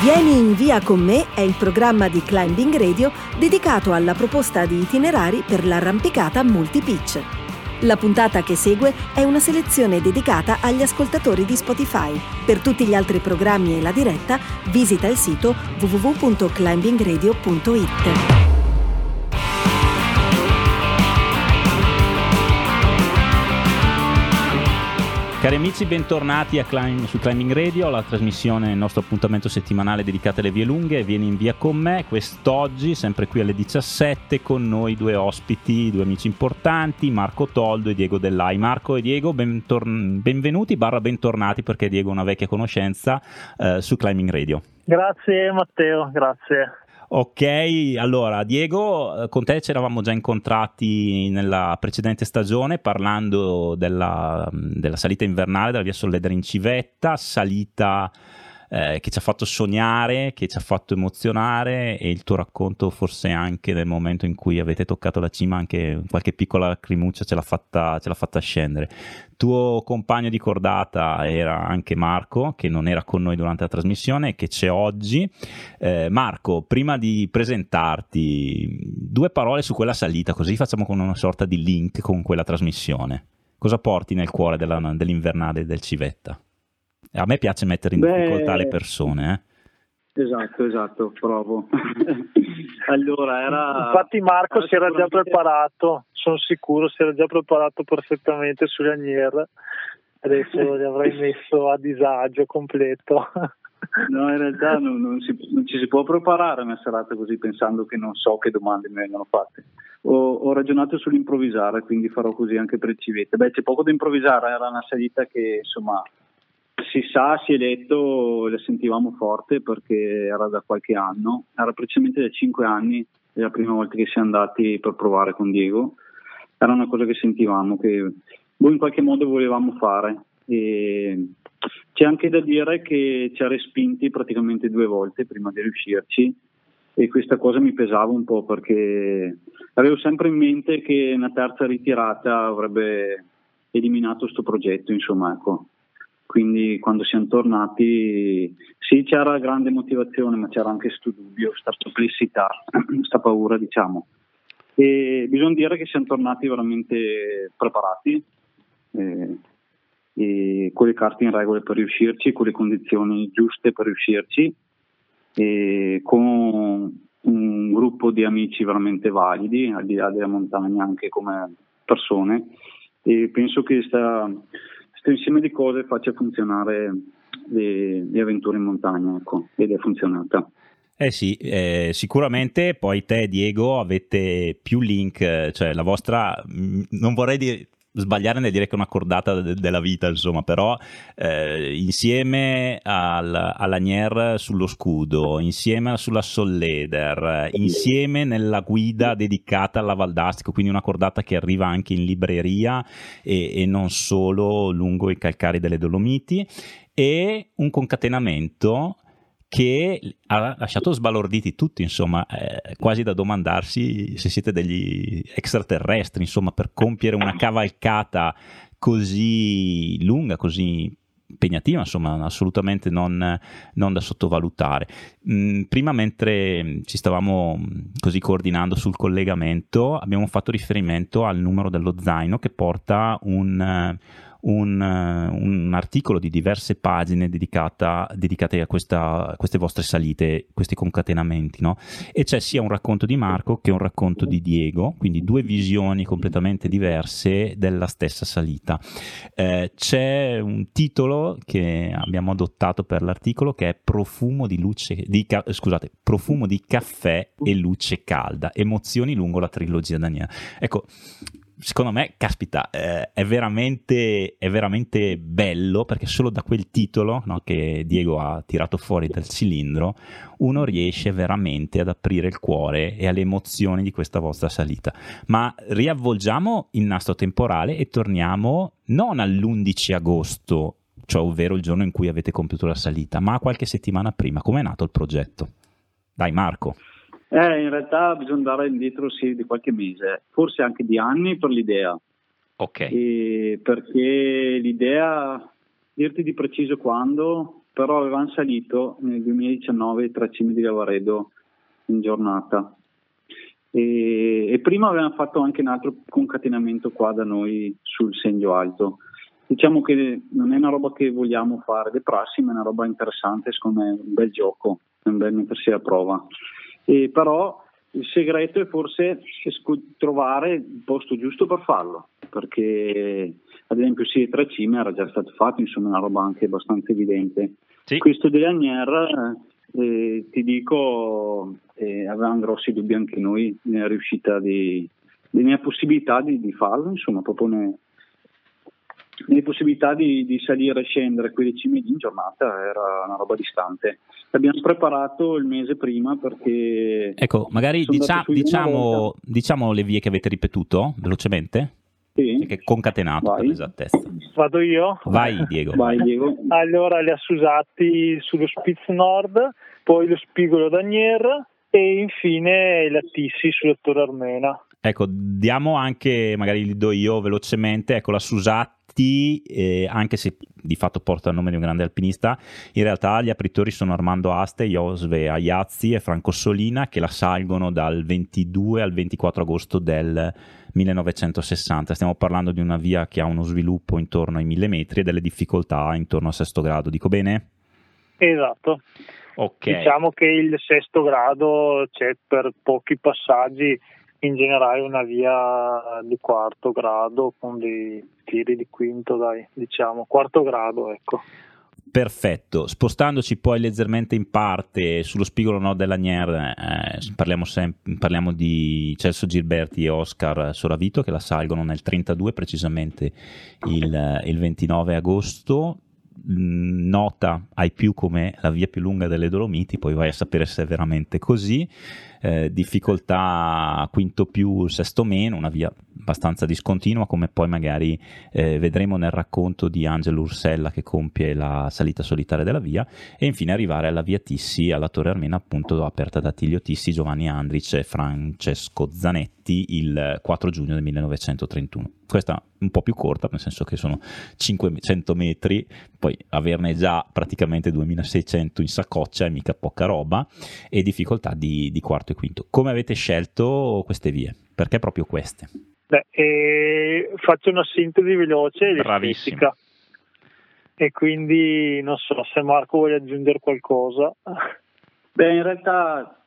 Vieni in via con me è il programma di Climbing Radio dedicato alla proposta di itinerari per l'arrampicata multi-pitch. La puntata che segue è una selezione dedicata agli ascoltatori di Spotify. Per tutti gli altri programmi e la diretta visita il sito www.climbingradio.it. Cari amici, bentornati Climb, su Climbing Radio, la trasmissione, il nostro appuntamento settimanale dedicato alle vie lunghe. Vieni in via con me quest'oggi, sempre qui alle 17, con noi due ospiti, due amici importanti, Marco Toldo e Diego Dellai. Marco e Diego, bentor- benvenuti, barra bentornati, perché Diego è una vecchia conoscenza eh, su Climbing Radio. Grazie Matteo, grazie. Ok, allora Diego, eh, con te ci eravamo già incontrati nella precedente stagione parlando della, della salita invernale della via Solleder in civetta, salita eh, che ci ha fatto sognare, che ci ha fatto emozionare e il tuo racconto forse anche nel momento in cui avete toccato la cima anche qualche piccola lacrimuccia ce l'ha fatta, ce l'ha fatta scendere. Tuo compagno di cordata era anche Marco che non era con noi durante la trasmissione che c'è oggi. Eh, Marco, prima di presentarti, due parole su quella salita così facciamo con una sorta di link con quella trasmissione. Cosa porti nel cuore della, dell'invernale del Civetta? A me piace mettere in Beh, difficoltà le persone. Eh? Esatto, esatto, provo. allora era. Infatti, Marco si era già preparato, sono sicuro, si era già preparato perfettamente sugli Anier. Adesso li avrei messo a disagio completo. No, in realtà non, non, si, non, ci si può preparare a una serata così pensando che non so che domande mi vengono fatte. Ho, ho ragionato sull'improvvisare, quindi farò così anche per il civetta. Beh, c'è poco da improvvisare, era una salita che insomma si sa, si è detto, la sentivamo forte perché era da qualche anno, era precisamente da cinque anni, è la prima volta che siamo andati per provare con Diego, era una cosa che sentivamo, che boh, in qualche modo volevamo fare. E c'è anche da dire che ci ha respinti praticamente due volte prima di riuscirci. E questa cosa mi pesava un po' perché avevo sempre in mente che una terza ritirata avrebbe eliminato questo progetto, insomma, ecco quindi quando siamo tornati sì c'era grande motivazione ma c'era anche questo dubbio, questa perplessità, questa paura diciamo. E bisogna dire che siamo tornati veramente preparati eh, e con le carte in regola per riuscirci, con le condizioni giuste per riuscirci e con un gruppo di amici veramente validi al di là della montagna anche come persone. E penso che sta questo insieme di cose faccia funzionare le, le avventure in montagna, ecco, ed è funzionata. Eh sì, eh, sicuramente poi te Diego avete più link, cioè la vostra, non vorrei dire sbagliare nel dire che è una cordata de- della vita, insomma, però eh, insieme al, all'Anier sullo scudo, insieme sulla Solleder, insieme nella guida dedicata alla Valdastico, quindi una cordata che arriva anche in libreria e, e non solo lungo i calcari delle Dolomiti e un concatenamento che ha lasciato sbalorditi tutti, insomma, eh, quasi da domandarsi se siete degli extraterrestri, insomma, per compiere una cavalcata così lunga, così impegnativa, insomma, assolutamente non, non da sottovalutare. Mm, prima, mentre ci stavamo così coordinando sul collegamento, abbiamo fatto riferimento al numero dello zaino che porta un un, eh, un articolo di diverse pagine dedicata, dedicate a, questa, a, queste vostre salite, questi concatenamenti, no? E c'è sia un racconto di Marco che un racconto di Diego, quindi due visioni completamente diverse della stessa salita. Eh, c'è un titolo che abbiamo adottato per l'articolo che è Profumo di luce, di, scusate, Profumo di caffè e luce calda, emozioni lungo la trilogia Daniela. Ecco, secondo me, caspita, eh, è, veramente, è, veramente, bello perché solo da quel titolo no, che Diego ha tirato fuori dal cilindro, uno riesce veramente ad aprire il cuore e alle emozioni di questa vostra salita. Ma riavvolgiamo il nastro temporale e torniamo non all'11 agosto, cioè ovvero il giorno in cui avete compiuto la salita, ma qualche settimana prima. Come è nato il progetto? Dai Marco. Eh, in realtà bisogna andare indietro sì, di qualche mese, forse anche di anni per l'idea. Ok. E perché l'idea, dirti di preciso quando, però avevamo salito nel 2019 tra cime di Lavaredo in giornata. E, e, prima avevamo fatto anche un altro concatenamento qua da noi sul segno alto. Diciamo che non è una roba che vogliamo fare le prassi, ma è una roba interessante, secondo me è un bel gioco, è un bel mettersi a prova. E però il segreto è forse trovare il posto giusto per farlo, perché ad esempio sì, tre cime era già stato fatto, insomma una roba anche abbastanza evidente. Sì. Questo degli Agnier, eh, ti dico, eh, avevamo grossi dubbi anche noi nella riuscita di, nella possibilità di, di farlo, insomma proprio ne, le possibilità di, di, salire e scendere quelle cime in giornata era una roba distante. L'abbiamo preparato il mese prima perché... Ecco, magari dicia, diciamo, diciamo, le vie che avete ripetuto velocemente. Sì. Che concatenato Vai. per l'esattezza. Vado io? Vai Diego. Vai, Diego. Allora li ha usati sullo Spitz Nord, poi lo Spigolo d'Agnier e infine la Tissi sulla Torre Armena. Ecco, diamo anche, magari li do io velocemente, ecco la Susat T, eh, anche se di fatto porta il nome di un grande alpinista, in realtà gli apritori sono Armando Aste, Josve Aiazzi e Franco Solina che la salgono dal 22 al 24 agosto del 1960. Stiamo parlando di una via che ha uno sviluppo intorno ai 1000 metri e delle difficoltà intorno al sesto grado. Dico bene? Esatto. Okay. Diciamo che il sesto grado c'è per pochi passaggi in generale una via di quarto grado con dei tiri di quinto, dai, diciamo, quarto grado, ecco. Perfetto, spostandoci poi leggermente in parte sullo spigolo nord dell'Agnier, eh, parliamo, sem- parliamo, di Celso Gilberti e Oscar Soravito che la salgono nel 32, precisamente il, il 29 agosto. Mm, nota ai più come la via più lunga delle Dolomiti, poi vai a sapere se è veramente così eh, difficoltà quinto più, sesto meno, una via abbastanza discontinua come poi magari eh, vedremo nel racconto di Angelo Ursella che compie la salita solitaria della via e infine arrivare alla via Tissi, alla Torre Armena appunto aperta da Tiglio Tissi, Giovanni Andric e Francesco Zanetti il 4 giugno del 1931. Questa un po' più corta, nel senso che sono 500 metri, poi averne già praticamente 2600 in saccoccia è mica poca roba e difficoltà di, di quarto quarto e quinto. Come avete scelto queste vie? Perché proprio queste? Beh, eh, faccio una sintesi veloce Bravissimo. E quindi non so se Marco vuole aggiungere qualcosa. Beh, in realtà,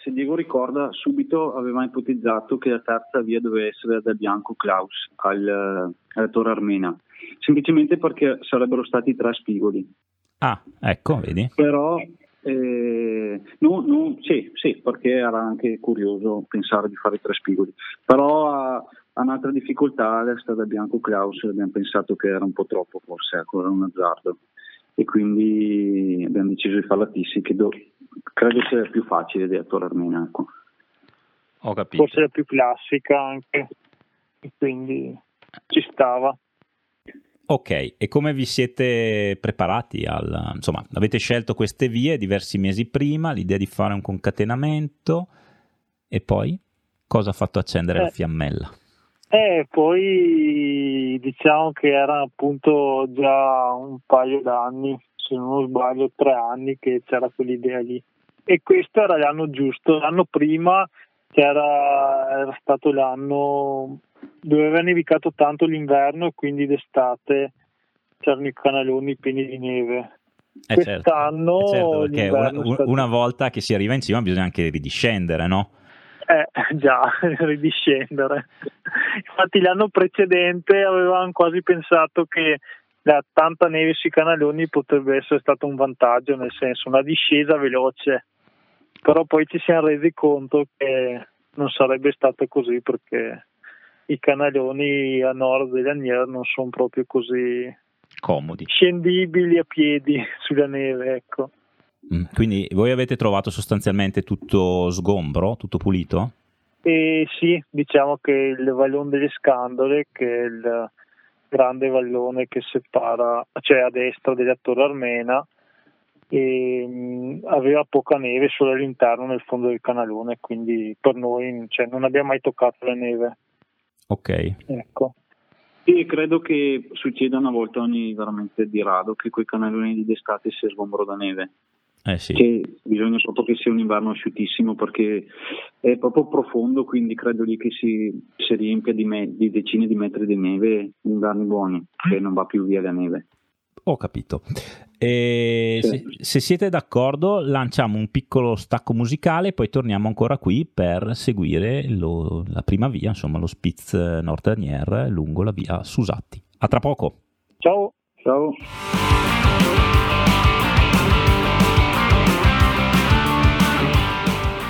se Diego ricorda, subito avevamo ipotizzato che la terza via doveva essere da Bianco Klaus al, alla Torre Armena, semplicemente perché sarebbero stati tre spigoli. Ah, ecco, vedi. Però eh, no, no, sì, sì, perché era anche curioso pensare di fare i tre spigoli, però ha, ha un'altra difficoltà, la strada Bianco Klaus, abbiamo pensato che era un po' troppo forse, ecco, era un azzardo e quindi abbiamo deciso di fare la Tissi che do, credo sia più facile di Torre Armena. Ecco. Ho capito. Forse la più classica anche, e quindi ci stava. Ok, e come vi siete preparati? Al, insomma, avete scelto queste vie diversi mesi prima, l'idea di fare un concatenamento e poi cosa ha fatto accendere eh, la fiammella? Eh, poi diciamo che era appunto già un paio d'anni, se non sbaglio tre anni che c'era quell'idea lì. E questo era l'anno giusto, l'anno prima che era, era stato l'anno dove aveva nevicato tanto l'inverno e quindi d'estate c'erano i canaloni pieni di neve. Eh Quest'anno certo, eh certo una, stato... una, volta che si arriva in cima bisogna anche ridiscendere, no? Eh, già, ridiscendere. Infatti l'anno precedente avevamo quasi pensato che la tanta neve sui canaloni potrebbe essere stato un vantaggio, nel senso una discesa veloce, però poi ci siamo resi conto che non sarebbe stato così perché i canaloni a nord dell'Anier non sono proprio così comodi, scendibili a piedi sulla neve, ecco. Mm, quindi voi avete trovato sostanzialmente tutto sgombro, tutto pulito? E sì, diciamo che il vallone delle Scandole, che è il grande vallone che separa, cioè a destra della Torre Armena, e, mh, aveva poca neve solo all'interno nel fondo del canalone, quindi per noi cioè, non abbiamo mai toccato la neve. Ok. Ecco. E credo che succeda una volta ogni veramente di rado che quei canaloni d'estate sia sgombro da neve. Eh sì. Che bisogna proprio che sia un inverno asciuttissimo perché è proprio profondo, quindi credo lì che si, si riempia di, me, di decine di metri di neve in inverni buoni, che non va più via la neve. Ho capito. E se, se, siete d'accordo, lanciamo un piccolo stacco musicale, poi torniamo ancora qui per seguire lo, la prima via, insomma, lo Spitz Nordanier lungo la via Susatti. A tra poco. Ciao. Ciao.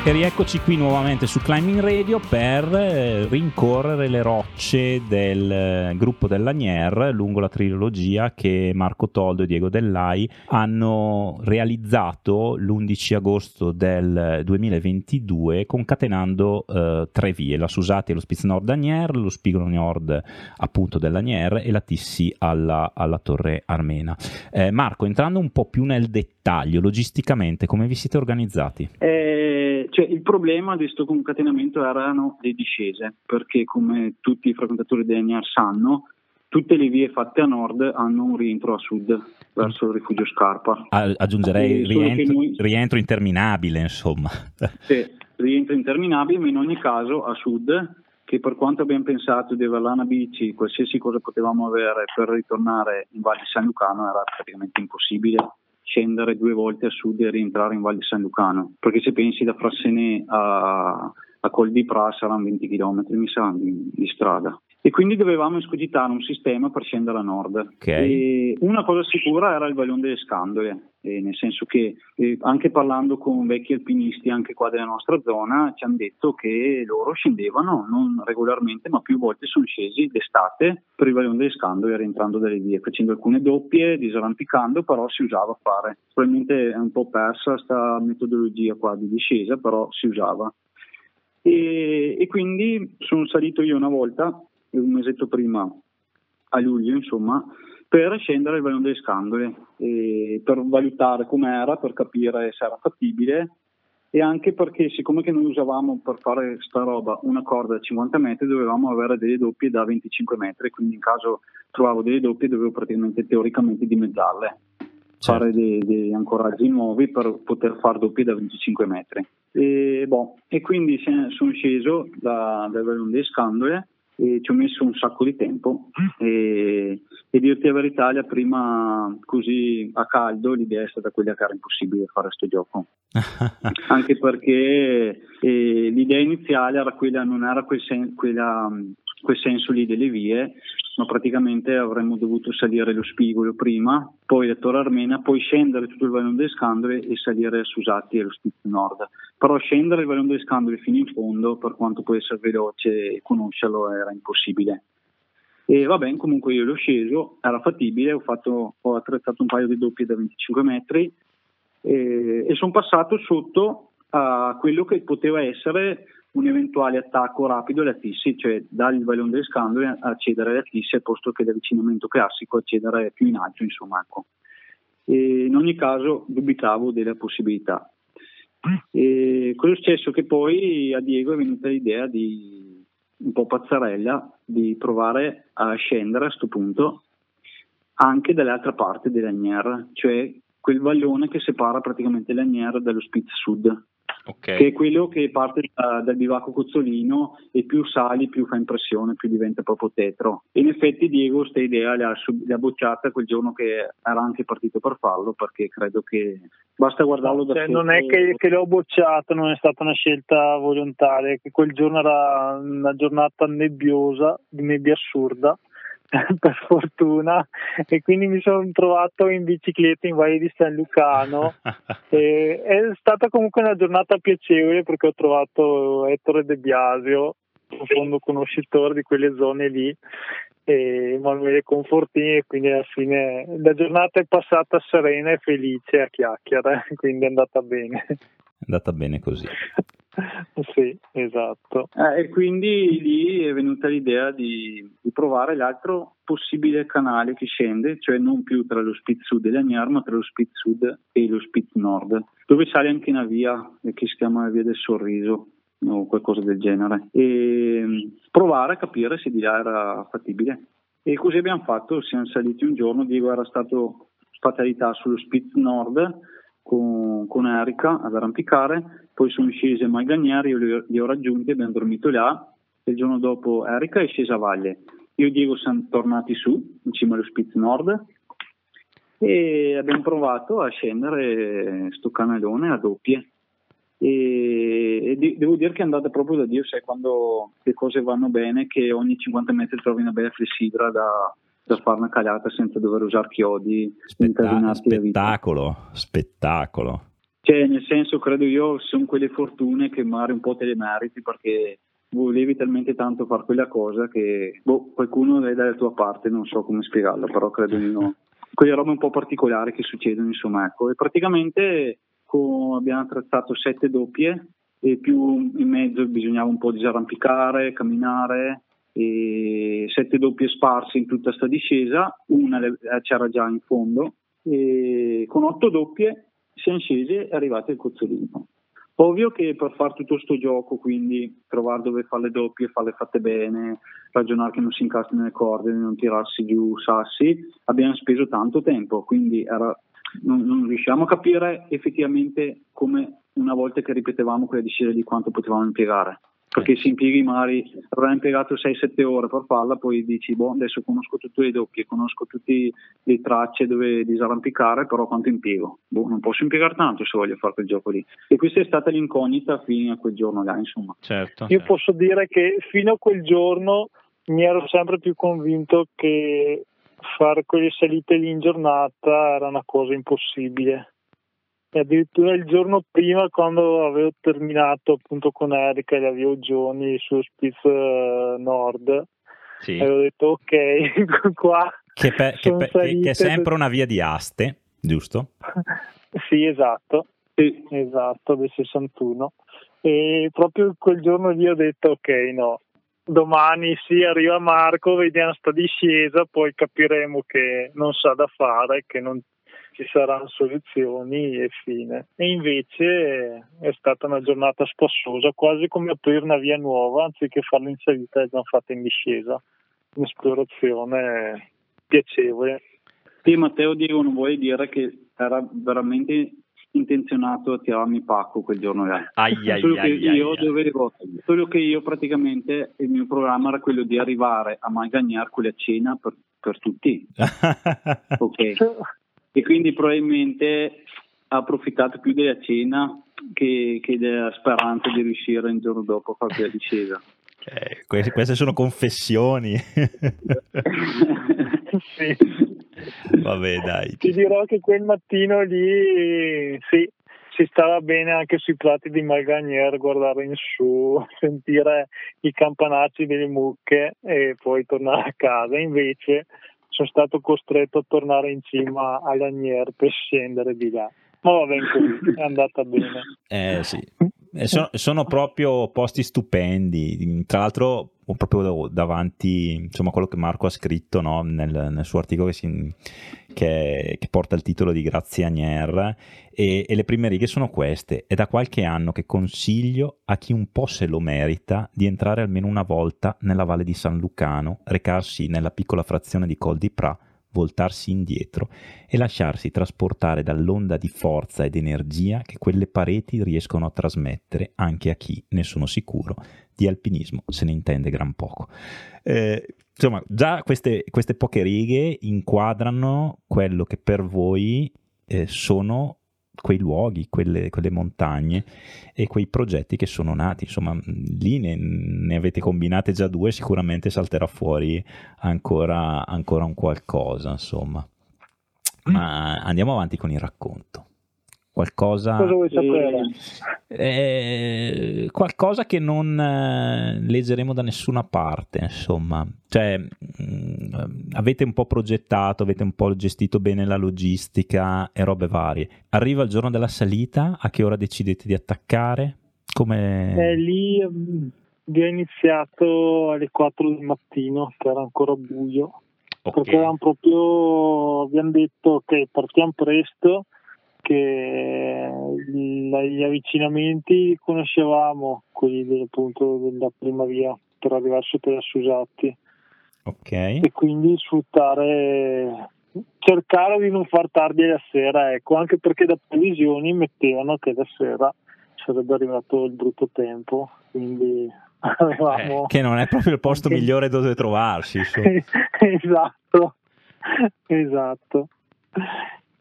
E rieccoci qui nuovamente su Climbing Radio per eh, rincorrere le rocce del eh, gruppo dell'Agnier lungo la trilogia che Marco Toldo e Diego Dellai hanno realizzato l'11 agosto del 2022 concatenando eh, tre vie, la Susati e lo Spitz Nord Agnier, lo Spigolo Nord appunto dell'Agnier e la Tissi alla, alla Torre Armena. Eh, Marco, entrando un po' più nel dettaglio, logisticamente come vi siete organizzati? Eh, cioè, il problema di questo concatenamento erano le discese, perché come tutti i frequentatori di ENIAR sanno, tutte le vie fatte a nord hanno un rientro a sud verso il rifugio Scarpa. aggiungerei rientro, noi... rientro, interminabile, insomma. Sì, rientro interminabile, ma in ogni caso a sud, che per quanto abbiamo pensato di avere l'ana bici, qualsiasi cosa potevamo avere per ritornare in Valle San Lucano era praticamente impossibile scendere due volte a sud e rientrare in Val di San Lucano, perché se pensi da Frassenè a, a Col di Pra saranno 20 km mi sa, di, di strada e quindi dovevamo escogitare un sistema per scendere a nord. Okay. una cosa sicura era il vallone delle Scandole, nel senso che eh, anche parlando con vecchi alpinisti anche qua della nostra zona ci hanno detto che loro scendevano non regolarmente ma più volte sono scesi d'estate per il vallone delle Scandole rientrando dalle vie, facendo alcune doppie, disarrampicando, però si usava a fare. Probabilmente è un po' persa questa metodologia qua di discesa, però si usava. E, e quindi sono salito io una volta un mesetto prima, a luglio insomma, per scendere al vallone delle Scandole, per valutare com'era, per capire se era fattibile e anche perché siccome che noi usavamo per fare sta roba una corda da 50 metri dovevamo avere delle doppie da 25 metri, quindi in caso trovavo delle doppie dovevo praticamente teoricamente dimezzarle, certo. fare dei, dei, ancoraggi nuovi per poter fare doppie da 25 metri. E, boh, e quindi sono sceso da, dal vallone delle Scandole e ci ho messo un sacco di tempo. E, e dirti la verità la prima così a caldo l'idea è stata quella che era impossibile fare questo gioco. Anche perché eh, l'idea iniziale era quella non era quel, sen- quella, quel senso lì delle vie ma praticamente avremmo dovuto salire lo Spigolo prima, poi la Torre Armena, poi scendere tutto il Vallone delle Scandole e salire a Susatti e lo Spizio Nord. Però scendere il Vallone delle Scandole fino in fondo, per quanto può essere veloce e conoscerlo, era impossibile. E va bene, comunque io l'ho sceso, era fattibile, ho, fatto, ho attrezzato un paio di doppie da 25 metri e, e sono passato sotto a quello che poteva essere un eventuale attacco rapido alle Tissi, cioè dal vallone delle scandole accedere alle Tissi al posto che l'avvicinamento classico accedere più in alto, insomma. Ecco. in ogni caso dubitavo della possibilità. E cosa è? Che poi a Diego è venuta l'idea di un po' pazzarella di provare a scendere a questo punto anche dall'altra parte dell'Agnier, cioè quel vallone che separa praticamente l'Agnier dallo Spitz Sud okay. che è quello che parte da, dal bivacco Cozzolino e più sali più fa impressione, più diventa proprio tetro. E in effetti Diego questa idea l'ha, l'ha bocciata quel giorno che era anche partito per farlo perché credo che basta guardarlo da cioè, Non è che, che l'ho bocciato, non è stata una scelta volontaria, che quel giorno era una giornata nebbiosa, di nebbia assurda per fortuna e quindi mi sono trovato in bicicletta in Valle di San Lucano e è stata comunque una giornata piacevole perché ho trovato Ettore De Biasio profondo conoscitore di quelle zone lì e Emanuele Confortini e quindi alla fine la giornata è passata serena e felice a chiacchiere, quindi è andata bene. È andata bene così. sì, esatto. Eh, e quindi lì è venuta l'idea di, di, provare l'altro possibile canale che scende, cioè non più tra lo Spitz Sud e l'Agnar, ma tra lo Spitz Sud e lo Spitz Nord, dove sale anche una via che si chiama Via del Sorriso o qualcosa del genere e mm, provare a capire se di là era fattibile e così abbiamo fatto, siamo saliti un giorno, Diego era stato fatalità sullo Spitz Nord con, con Erika ad arrampicare, poi sono scesi a Malganieri, io li, li ho raggiunti, abbiamo dormito là il giorno dopo Erika è scesa a valle. Io e Diego siamo tornati su, in cima allo Spitz Nord e abbiamo provato a scendere sto canalone a doppie e, e di, devo dire che è andata proprio da Dio, sai quando le cose vanno bene che ogni 50 metri trovi una bella flessidra da, una calata senza dover usare chiodi Spetta- spettacolo spettacolo. Cioè nel senso credo io sono quelle fortune che magari un po' te le meriti perché volevi talmente tanto fare quella cosa che boh, qualcuno è dalla tua parte non so come spiegarlo però credo di no. Quelle robe un po' particolari che succedono insomma ecco. E praticamente con, abbiamo attrezzato sette doppie e più in mezzo bisognava un po' disarrampicare, camminare sette doppie sparse in tutta sta discesa, una eh, c'era già in fondo e con otto doppie siamo scesi e è arrivato il cozzolino. Ovvio che per fare tutto questo gioco, quindi trovare dove fare le doppie, farle fatte bene, ragionare che non si incastrino le corde, non tirarsi giù sassi, abbiamo speso tanto tempo, quindi era non, non, riusciamo a capire effettivamente come una volta che ripetevamo quella discesa di quanto potevamo impiegare. Perché se impieghi magari avrai impiegato 6-7 ore per farla, poi dici, boh, adesso conosco tutte le doppie, conosco tutte le tracce dove disarrampicare, però quanto impiego? Boh, non posso impiegare tanto se voglio fare quel gioco lì. E questa è stata l'incognita fino a quel giorno là, insomma. Certo, Io certo. posso dire che fino a quel giorno mi ero sempre più convinto che fare quelle salite lì in giornata era una cosa impossibibile. E addirittura il giorno prima, quando avevo terminato appunto con Erika e gli avvioggioni su Spitz eh, Nord, sì. avevo detto ok, qua. Che, pe- che, pe- che, è sempre una via di aste, giusto? sì, esatto. Sì. Esatto, del 61. E proprio quel giorno lì ho detto ok, no, domani sì arriva Marco, vediamo sta discesa, poi capiremo che non sa da fare, che non ci saranno soluzioni e fine. E invece è stata una giornata spassosa, quasi come aprire una via nuova, anziché farla in salita l'abbiamo fatta in discesa. Un'esplorazione piacevole. Sì, Matteo Diego, non vuoi dire che era veramente intenzionato a tirarmi pacco quel giorno là. Ai, ai, solo, ai, che io dovevo, solo che io praticamente il mio programma era quello di arrivare a Magagnare con la cena per, per tutti. ok. E quindi probabilmente ha approfittato più della cena che, che della speranza di riuscire il giorno dopo a fare la discesa. Okay. Queste, queste sono confessioni. sì. Vabbè, dai. Ti dirò che quel mattino lì, sì, si stava bene anche sui prati di Malganier, guardare in su, sentire i campanacci delle mucche e poi tornare a casa. Invece sono stato costretto a tornare in cima all'Agnier per scendere di là. Ma vabbè, è andata bene. Eh sì. Sono, sono, proprio posti stupendi. Tra l'altro, ho proprio davanti insomma, quello che Marco ha scritto no? nel, nel, suo articolo che, si, che, che, porta il titolo di Grazia Agnier. E, e, le prime righe sono queste. È da qualche anno che consiglio a chi un po' se lo merita di entrare almeno una volta nella valle di San Lucano, recarsi nella piccola frazione di Col di Pra voltarsi indietro e lasciarsi trasportare dall'onda di forza ed energia che quelle pareti riescono a trasmettere anche a chi, ne sono sicuro, di alpinismo se ne intende gran poco. Eh, insomma, già queste, queste, poche righe inquadrano quello che per voi eh, sono quei luoghi, quelle, quelle, montagne e quei progetti che sono nati. Insomma, lì ne, ne avete combinate già due, sicuramente salterà fuori ancora, ancora un qualcosa. Insomma, ma andiamo avanti con il racconto. Qualcosa, Cosa vuoi sapere? eh, qualcosa che non eh, leggeremo da nessuna parte, insomma. Cioè, mh, avete un po' progettato, avete un po' gestito bene la logistica e robe varie. Arriva il giorno della salita, a che ora decidete di attaccare? Come... Eh, lì mm, abbiamo iniziato alle 4 del mattino, che era ancora buio, Ok. perché avevamo proprio abbiamo detto ok, partiamo presto, che il- gli avvicinamenti li conoscevamo, quelli del, appunto della prima via per arrivare su per Susatti Ok. e quindi sfruttare cercare di non far tardi la sera ecco anche perché da previsioni mettevano che la sera sarebbe arrivato il brutto tempo quindi avevamo Eh, che non è proprio il posto anche- migliore dove trovarsi. esatto esatto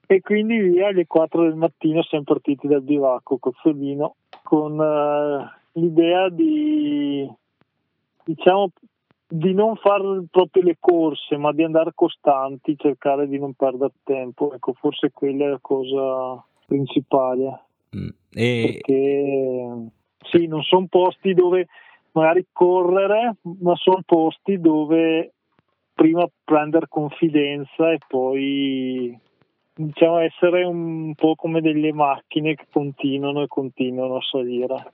e quindi via alle 4 del mattino siamo partiti dal bivacco col Fellino con eh, l'idea di diciamo di non fare proprio le corse ma di andare costanti cercare di non perdere tempo ecco forse quella è la cosa principale Mm. E, perché sì, non sono posti dove magari correre, ma sono posti dove prima prendere confidenza e poi diciamo essere un po' come delle macchine che continuano e continuano a salire.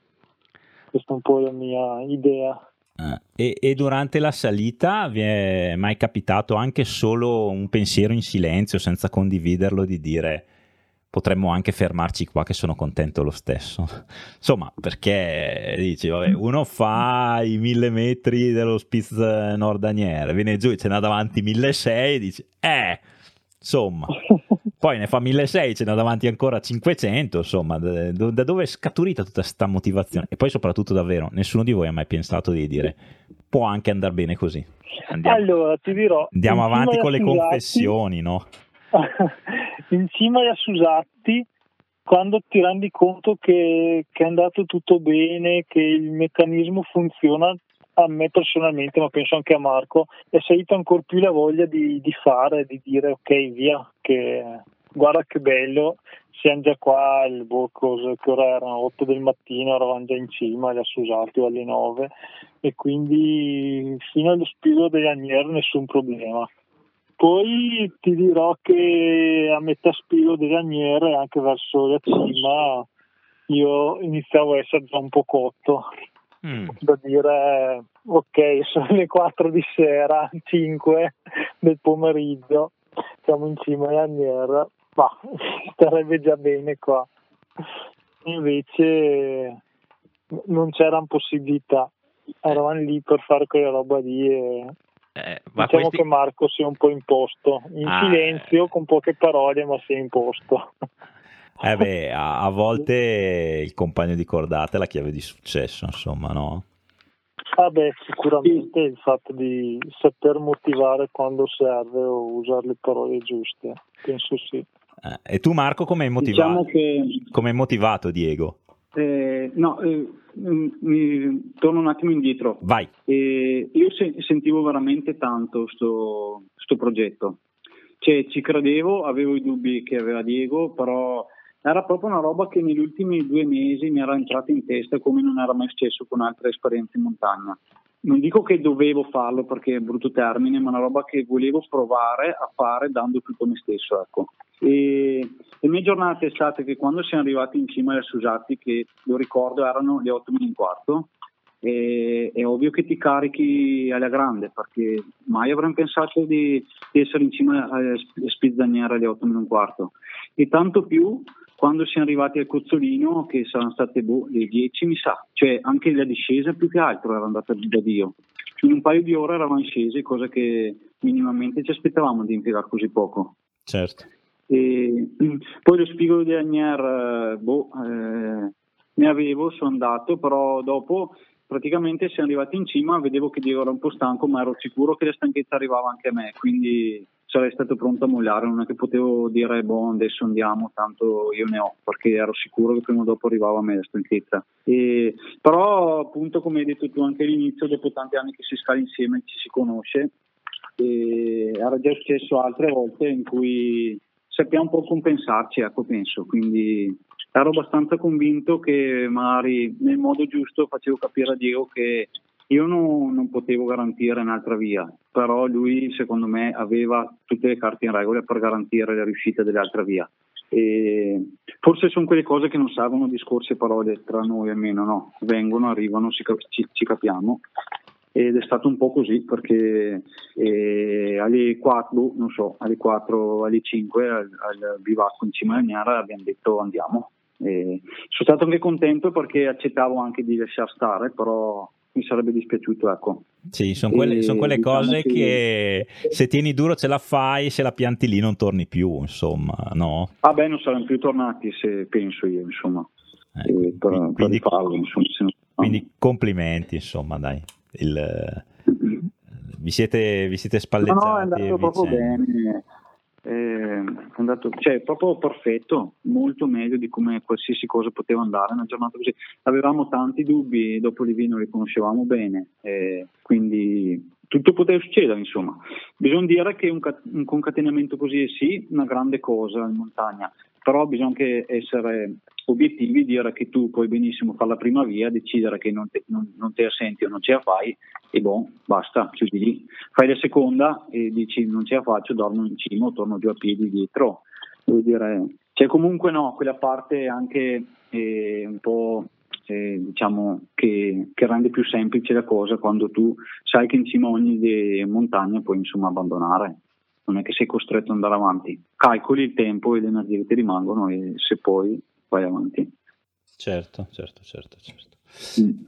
Questa è un po' la mia idea. eh, e- e durante la salita vi è mai capitato anche solo un pensiero in silenzio, senza condividerlo, di dire potremmo anche fermarci qua che sono contento lo stesso. Insomma, perché dici, vabbè, uno fa i mille metri dello Spitz Nordaniere, viene giù e ce n'ha davanti 1600 e dici, eh, insomma, poi ne fa 1600, ce n'ha davanti ancora 500, insomma, da, dove è scaturita tutta questa motivazione? E poi soprattutto davvero, nessuno di voi ha mai pensato di dire, può anche andare bene così. Andiamo, allora, ti dirò. andiamo avanti con le confessioni, no? in cima agli Assusatti, quando ti rendi conto che, che è andato tutto bene, che il meccanismo funziona, a me personalmente, ma penso anche a Marco, è salita ancora più la voglia di, di fare, di dire ok, via, che guarda che bello, siamo già qua, il, boh, cosa, che ora erano 8 del mattino, eravamo già in cima Assusati o alle 9 e quindi fino allo spiro degli Agnier nessun problema. Poi ti dirò che a metà spiro delle Agniere, anche verso la cima, io iniziavo a essere già un po' cotto, Mm. da dire ok, sono le 4 di sera, 5 del pomeriggio, siamo in cima alle Agniere, ma starebbe già bene qua. Invece non c'era possibilità, eravamo lì per fare quella roba lì e Eh, diciamo questi- che Marco si è un po' imposto, in Ah, silenzio, con poche parole, ma si è imposto. Eh beh, a, a volte il compagno di cordata è la chiave di successo, insomma, no? Ah beh, sicuramente il fatto di saper motivare quando serve o usare le parole giuste, penso sì. Eh, e tu Marco come hai motivato? Diciamo che Come motivato Diego? eh, no, eh, mm, mi- torno un attimo indietro. Vai. E io se- sentivo veramente tanto sto, sto progetto. Cioè, ci credevo, avevo i dubbi che aveva Diego, però era proprio una roba che negli ultimi due mesi mi era entrata in testa come non era mai successo con altre esperienze in montagna. Non dico che dovevo farlo perché è brutto termine, ma una roba che volevo provare a fare dando tutto me stesso. Ecco. E le mie giornate state che quando siamo arrivati in cima alle Susati, che lo ricordo erano le 8 meno un quarto, e, è ovvio che ti carichi alla grande perché mai avremmo pensato di, di essere in cima alle sp- spizzaniere alle 8 meno un quarto e tanto più quando siamo arrivati al Cozzolino che saranno state boh, le 10 mi sa. Cioè anche la discesa più che altro era andata da Dio. In un paio di ore eravamo scesi cosa che minimamente ci aspettavamo di impiegare così poco. Certo. e, mm, poi lo spigolo di Agnier, eh, boh, eh, ne avevo, sono andato, però dopo praticamente siamo arrivati in cima, vedevo che Diego era un po' stanco, ma ero sicuro che la stanchezza arrivava anche a me, quindi sarei stato pronto a mollare, non è che potevo dire boh adesso andiamo, tanto io ne ho, perché ero sicuro che prima o dopo arrivava a me la stanchezza. E, però appunto come hai detto tu anche all'inizio, dopo tanti anni che si scala insieme, ci si conosce, era già successo altre volte in cui sappiamo un po' compensarci, ecco penso, quindi ero abbastanza convinto che magari nel modo giusto facevo capire a Diego che io non, non, potevo garantire un'altra via, però lui secondo me aveva tutte le carte in regola per garantire la riuscita dell'altra via. E forse sono quelle cose che non servono discorsi e parole tra noi almeno, no? Vengono, arrivano, ci, ci, ci capiamo ed è stato un po' così perché eh, alle 4, non so, alle 4, alle 5 al, al bivacco in cima alla Gnara abbiamo detto andiamo. E sono stato anche contento perché accettavo anche di lasciare stare, però mi sarebbe dispiaciuto, ecco. Sì, sono quelle, son quelle diciamo cose che... che... se tieni duro ce la fai, se la pianti lì non torni più, insomma, no? Ah beh, non saranno più tornati se penso io, insomma. Ecco, eh, per, quindi, per farlo, insomma, quindi complimenti, insomma, dai. Il, vi, siete, vi siete spallettati? No, no, è andato proprio bene eh, andato, cioè, proprio perfetto, molto meglio di come qualsiasi cosa poteva andare una giornata così. Avevamo tanti dubbi, dopo Livino li conoscevamo bene, eh, quindi tutto poteva succedere, insomma. Bisogna dire che un, un concatenamento così è sì una grande cosa in montagna, però bisogna anche essere obiettivi, dire che tu puoi benissimo fare la prima via, decidere che non te, non, non te la senti o non ce la fai e boh, basta, chiudi lì. Fai la seconda e dici non ce la faccio, dormo in cima o torno giù a piedi dietro. Devo dire, c'è comunque no, quella parte anche eh, un po' eh, diciamo che, che, rende più semplice la cosa quando tu sai che in cima ogni montagna puoi insomma abbandonare non è che sei costretto ad andare avanti. Calcoli il tempo e le energie che ti rimangono e se poi vai avanti certo certo certo certo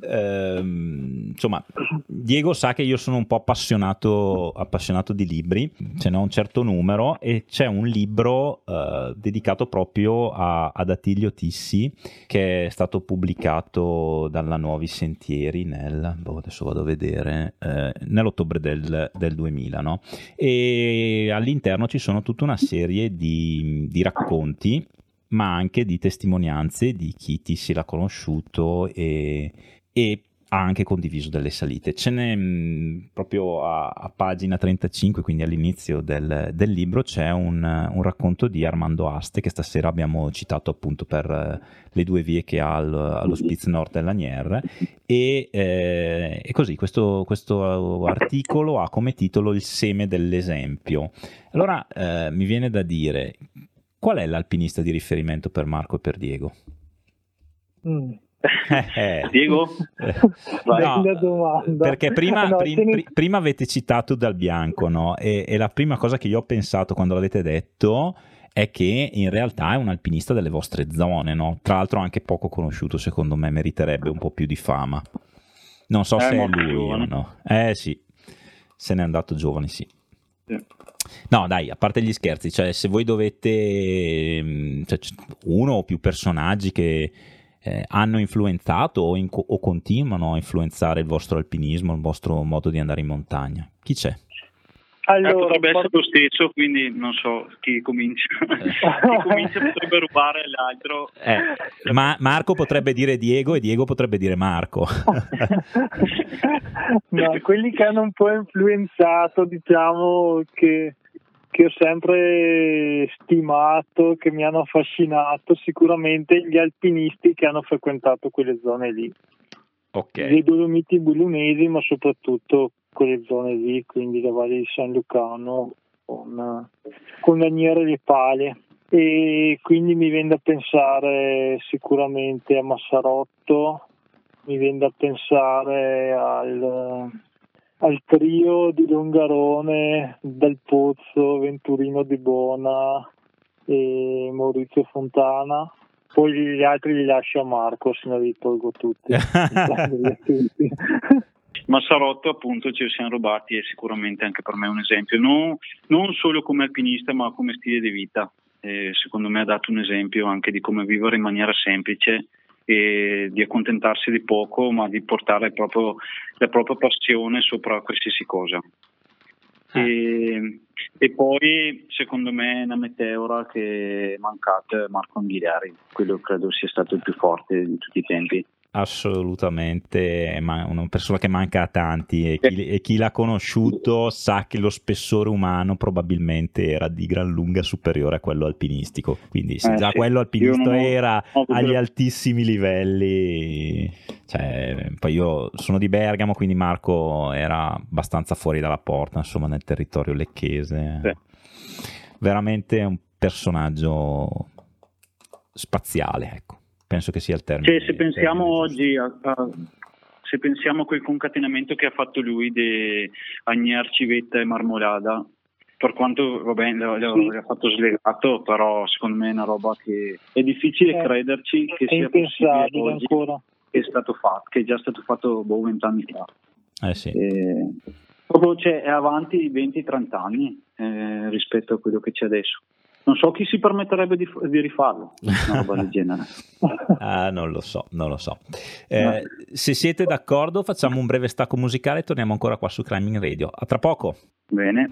eh, insomma, Diego sa che io sono un po' appassionato, appassionato di libri, ce n'è un certo numero e c'è un libro eh, dedicato proprio a, ad Attilio Tissi che è stato pubblicato dalla Nuovi Sentieri nel, boh, adesso vado a vedere, eh, nell'ottobre del, del 2000 no? e all'interno ci sono tutta una serie di, di racconti ma anche di testimonianze di chi ti si l'ha conosciuto e, e ha anche condiviso delle salite. Ce n'è mh, mm, proprio a, a, pagina 35, quindi all'inizio del, del libro, c'è un, un, racconto di Armando Aste che stasera abbiamo citato appunto per uh, le due vie che ha al, allo Spitz Nord della Nier e, eh, e così questo, questo, articolo ha come titolo Il seme dell'esempio. Allora eh, mi viene da dire Qual è l'alpinista di riferimento per Marco e per Diego? Mm. Diego? no, perché prima, no, prim, ne... prima, avete citato Dal Bianco no? e, e, la prima cosa che io ho pensato quando l'avete detto è che in realtà è un alpinista delle vostre zone, no? tra l'altro anche poco conosciuto secondo me, meriterebbe un po' più di fama. Non so è se è lui o no. Eh sì, se n'è andato giovane, sì. sì. No, dai, a parte gli scherzi, cioè se voi dovete mm, cioè, uno o più personaggi che eh, hanno influenzato o, in, o, continuano a influenzare il vostro alpinismo, il vostro modo di andare in montagna, chi c'è? Allora, eh, potrebbe essere lo stesso, quindi non so chi comincia. Eh. chi comincia potrebbe rubare l'altro. Eh, ma Marco potrebbe dire Diego e Diego potrebbe dire Marco. no, quelli che hanno un po' influenzato, diciamo che, che ho sempre stimato, che mi hanno affascinato, sicuramente gli alpinisti che hanno frequentato quelle zone lì. Okay. Dei Dolomiti Bulunesi, ma soprattutto quelle zone lì, quindi la Valle di San Lucano con, con Laniere di Pale. E quindi mi viene da pensare sicuramente a Massarotto, mi viene da pensare al, al trio di Longarone, Del Pozzo, Venturino di Bona e Maurizio Fontana. Poi gli altri li lascio a Marco, se ne li tolgo tutti. Massarotto appunto ci siamo rubati è sicuramente anche per me un esempio, non, non solo come alpinista ma come stile di vita. Eh, secondo me ha dato un esempio anche di come vivere in maniera semplice e di accontentarsi di poco ma di portare proprio la propria passione sopra qualsiasi cosa. Ah. E, e, poi secondo me una meteora che è mancata è Marco Anghigliari, quello credo sia stato il più forte di tutti i tempi assolutamente è una persona che manca a tanti e chi, e chi, l'ha conosciuto sa che lo spessore umano probabilmente era di gran lunga superiore a quello alpinistico quindi se eh, già sì. quello alpinistico era agli altissimi livelli cioè, poi io sono di Bergamo quindi Marco era abbastanza fuori dalla porta insomma nel territorio lecchese sì. veramente un personaggio spaziale ecco penso che sia il termine. Cioè, se pensiamo oggi a, a, se pensiamo a quel concatenamento che ha fatto lui di Agnier, Civetta e Marmolada, per quanto vabbè, l'ha fatto slegato, però secondo me è una roba che è difficile eh, crederci che sia possibile oggi ancora. che è stato fatto, che è già stato fatto boh, vent'anni fa. Eh sì. E, proprio cioè, è avanti 20-30 anni eh, rispetto a quello che c'è adesso non so chi si permetterebbe di, di rifarlo, una roba del genere. ah, non lo so, non lo so. Eh, no. Se siete d'accordo, facciamo un breve stacco musicale e torniamo ancora qua su Climbing Radio. A tra poco. Bene.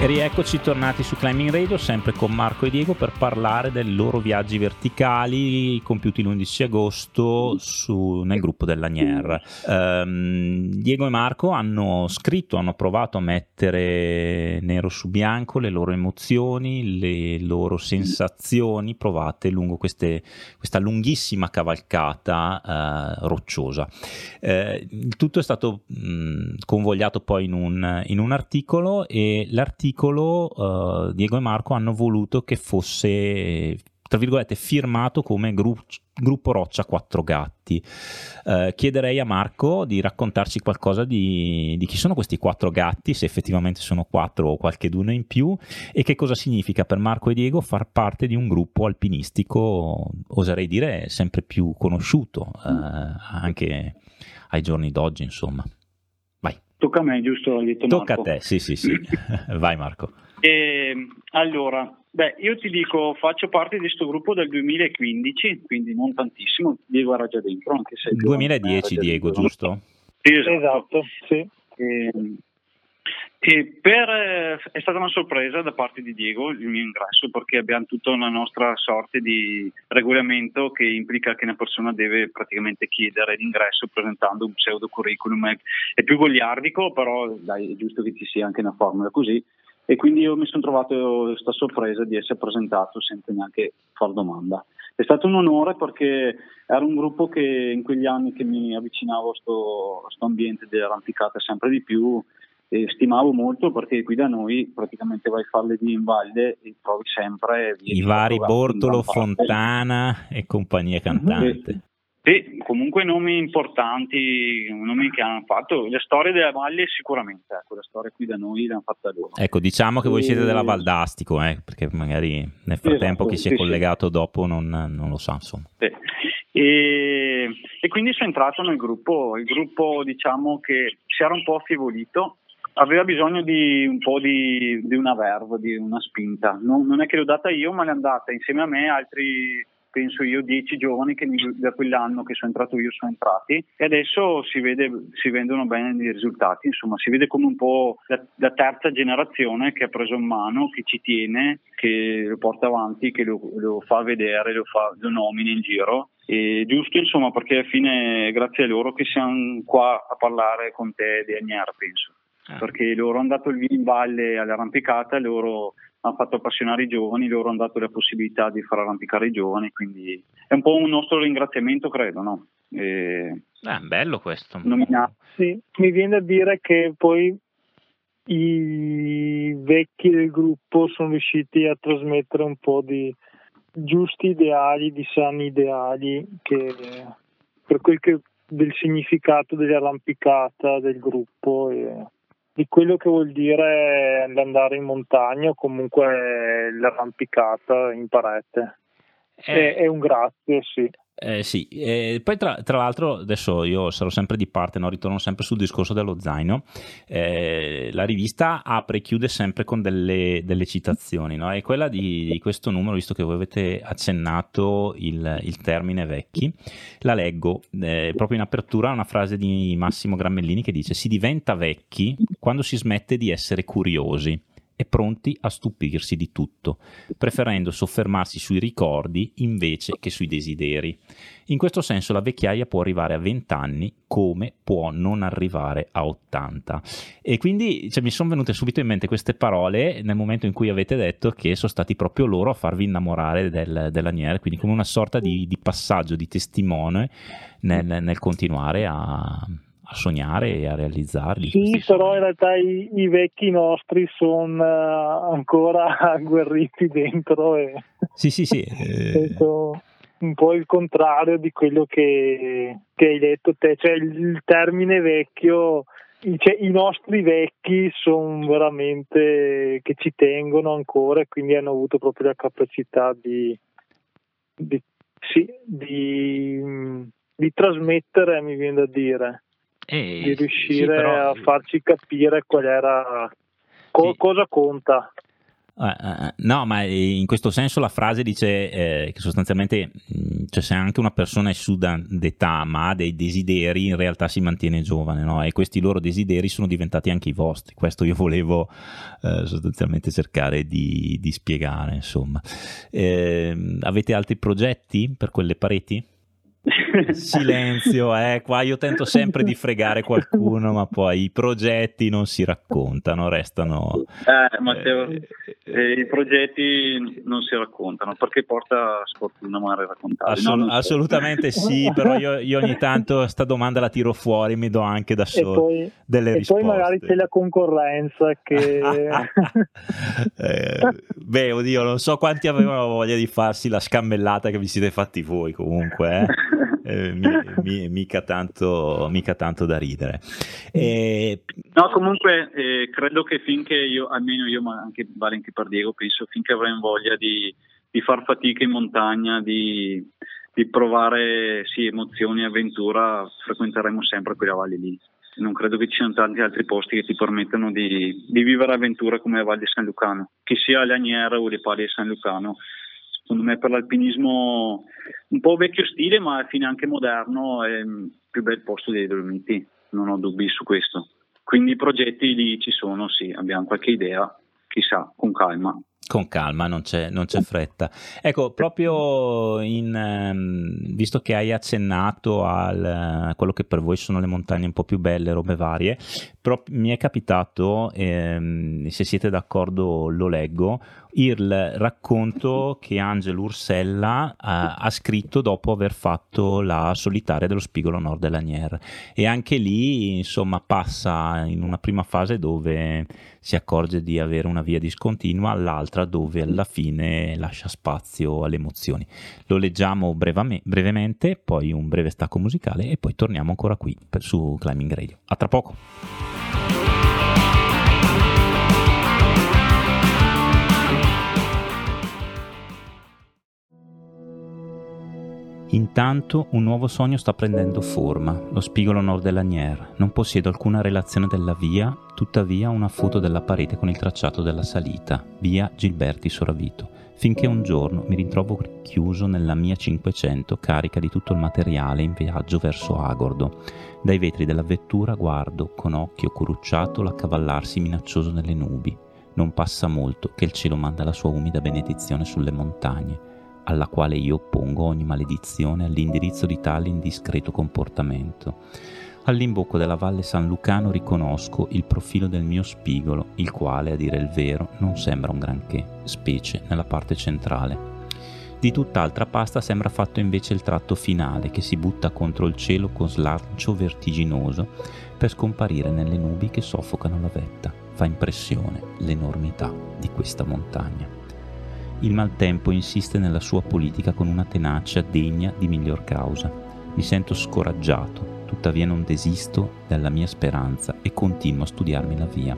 E rieccoci tornati su Climbing Radio, sempre con Marco e Diego per parlare dei loro viaggi verticali compiuti l'11 agosto su, nel gruppo dell'Agnier. Um, Diego e Marco hanno scritto, hanno provato a mettere nero su bianco le loro emozioni, le loro sensazioni provate lungo queste, questa lunghissima cavalcata uh, rocciosa. Uh, il tutto è stato mh, convogliato poi in un, in un articolo e l'articolo articolo uh, Diego e Marco hanno voluto che fosse tra virgolette firmato come gru- gruppo Roccia Quattro Gatti. Uh, chiederei a Marco di raccontarci qualcosa di, di, chi sono questi quattro gatti, se effettivamente sono quattro o qualche d'uno in più, e che cosa significa per Marco e Diego far parte di un gruppo alpinistico, oserei dire, sempre più conosciuto, uh, anche ai giorni d'oggi, insomma. Tocca a me, giusto? Tocca Marco. a te, sì, sì, sì. Vai Marco. E, allora, beh, io ti dico, faccio parte di questo gruppo dal 2015, quindi non tantissimo. Diego era già dentro, anche se... 2010 Diego, dentro. giusto? Sì, esatto. esatto sì. E, e per, eh, è stata una sorpresa da parte di Diego il mio ingresso perché abbiamo tutta una nostra sorte di regolamento che implica che una persona deve praticamente chiedere l'ingresso presentando un pseudo curriculum. È più goliardico, però dai, è giusto che ci sia anche una formula così. E quindi io mi sono trovato questa sorpresa di essere presentato senza neanche far domanda. È stato un onore perché era un gruppo che in quegli anni che mi avvicinavo a questo ambiente dell'arrampicata sempre di più e stimavo molto perché qui da noi praticamente vai a farle di in valle e trovi sempre i vari Bortolo, Fontana e compagnia cantante. Sì, comunque nomi importanti, nomi che hanno fatto le storie della valle sicuramente, ecco, la storia qui da noi l'hanno fatta loro. Ecco, diciamo che voi siete della Valdastico, eh, perché magari nel frattempo esatto, chi si è sì, collegato sì. dopo non, non, lo sa, insomma. Sì. E, e, quindi sono entrato nel gruppo, il gruppo diciamo che si era un po' affievolito aveva bisogno di un po' di, di una verve, di una spinta. Non, non, è che l'ho data io, ma l'è andata insieme a me altri, penso io, dieci giovani che da quell'anno che sono entrato io sono entrati e adesso si, vede, si vedono bene i risultati. Insomma, si vede come un po' la, la, terza generazione che ha preso in mano, che ci tiene, che lo porta avanti, che lo, lo fa vedere, lo, fa, lo nomina in giro. E giusto insomma perché alla fine è grazie a loro che siamo qua a parlare con te di Agnier penso ah. perché loro hanno dato il via in valle all'arrampicata, loro hanno fatto appassionare i giovani, loro hanno dato la possibilità di far arrampicare i giovani, quindi è un po' un nostro ringraziamento, credo, no? E... Eh, bello questo. Sì, mi viene a dire che poi i vecchi del gruppo sono riusciti a trasmettere un po' di giusti ideali, di sani ideali che per quel che del significato dell'arrampicata del gruppo e di quello che vuol dire andare in montagna o comunque l'arrampicata in parete. Eh, è, è un grazie, sì. Eh, sì, eh, poi tra, tra, l'altro adesso io sarò sempre di parte, no? ritorno sempre sul discorso dello zaino, eh, la rivista apre e chiude sempre con delle, delle citazioni no? e quella di, di, questo numero, visto che voi avete accennato il, il termine vecchi, la leggo eh, proprio in apertura una frase di Massimo Grammellini che dice si diventa vecchi quando si smette di essere curiosi e pronti a stupirsi di tutto, preferendo soffermarsi sui ricordi invece che sui desideri. In questo senso la vecchiaia può arrivare a 20 anni come può non arrivare a 80. E quindi cioè, mi sono venute subito in mente queste parole nel momento in cui avete detto che sono stati proprio loro a farvi innamorare del, dell'Anier, quindi come una sorta di, di passaggio, di testimone nel, nel continuare a a sognare e a realizzarli. Sì, però in realtà i, i vecchi nostri sono uh, ancora agguerriti dentro. E sì, sì, sì. Eh... un po' il contrario di quello che, che hai detto te, cioè il, il termine vecchio. Cioè, I nostri vecchi sono veramente che ci tengono ancora e quindi hanno avuto proprio la capacità di, di, sì, di, di trasmettere, mi viene da dire, eh, di riuscire sì, però... a farci capire qual era co- sì. cosa conta. Uh, no, ma in questo senso la frase dice eh, che sostanzialmente mh, cioè se anche una persona è su d'età ma ha dei desideri, in realtà si mantiene giovane, no? E questi loro desideri sono diventati anche i vostri. Questo io volevo eh, sostanzialmente cercare di, di spiegare, insomma. Eh, avete altri progetti per quelle pareti? Silenzio, eh, qua io tento sempre di fregare qualcuno, ma poi i progetti non si raccontano, restano... Eh, Matteo, eh, eh, i progetti non si raccontano perché porta sfortuna male raccontare. Assol- no, assolutamente so. sì, però io, io, ogni tanto sta domanda la tiro fuori, mi do anche da solo poi, delle e risposte. E poi magari c'è la concorrenza che... eh, beh, oddio, non so quanti avevano voglia di farsi la scammellata che vi siete fatti voi comunque, eh. Eh, mi, mi, mica, tanto, mica, tanto, da ridere. E... No, comunque eh, credo che finché io, almeno io, ma anche vale per Diego, penso finché avremo voglia di, di far fatica in montagna, di, di provare sì, emozioni e avventura, frequenteremo sempre quelle valli lì. Non credo che ci siano tanti altri posti che ti permettano di, di vivere avventure come la Valle di San Lucano, che sia Laniera o le Pali di San Lucano secondo me per l'alpinismo un po' vecchio stile ma alla fine anche moderno è il più bel posto dei Dolomiti, non ho dubbi su questo. Quindi i progetti lì ci sono, sì, abbiamo qualche idea, chissà, con calma. Con calma, non c'è, non c'è fretta. Ecco, proprio in, um, visto che hai accennato a quello che per voi sono le montagne un po' più belle, robe varie, pro- mi è capitato, ehm, se siete d'accordo lo leggo, il racconto che Angelo Ursella ha, ha, scritto dopo aver fatto la solitaria dello Spigolo Nord della Nier. E anche lì insomma passa in una prima fase dove si accorge di avere una via discontinua all'altra dove alla fine lascia spazio alle emozioni. Lo leggiamo brevame, brevemente poi un breve stacco musicale e poi torniamo ancora qui per, su Climbing Radio. A tra poco Intanto un nuovo sogno sta prendendo forma, lo spigolo nord dell'Agnier. Non possiedo alcuna relazione della via, tuttavia una foto della parete con il tracciato della salita, via Gilberti Soravito, finché un giorno mi ritrovo chiuso nella mia 500 carica di tutto il materiale in viaggio verso Agordo. Dai vetri della vettura guardo con occhio corrucciato l'accavallarsi minaccioso nelle nubi. Non passa molto che il cielo manda la sua umida benedizione sulle montagne alla quale io oppongo ogni maledizione all'indirizzo di tale indiscreto comportamento. All'imbocco della valle San Lucano riconosco il profilo del mio spigolo, il quale, a dire il vero, non sembra un granché, specie nella parte centrale. Di tutt'altra pasta sembra fatto invece il tratto finale che si butta contro il cielo con slancio vertiginoso per scomparire nelle nubi che soffocano la vetta. Fa impressione l'enormità di questa montagna. Il maltempo insiste nella sua politica con una tenacia degna di miglior causa. Mi sento scoraggiato, tuttavia non desisto dalla mia speranza e continuo a studiarmi la via.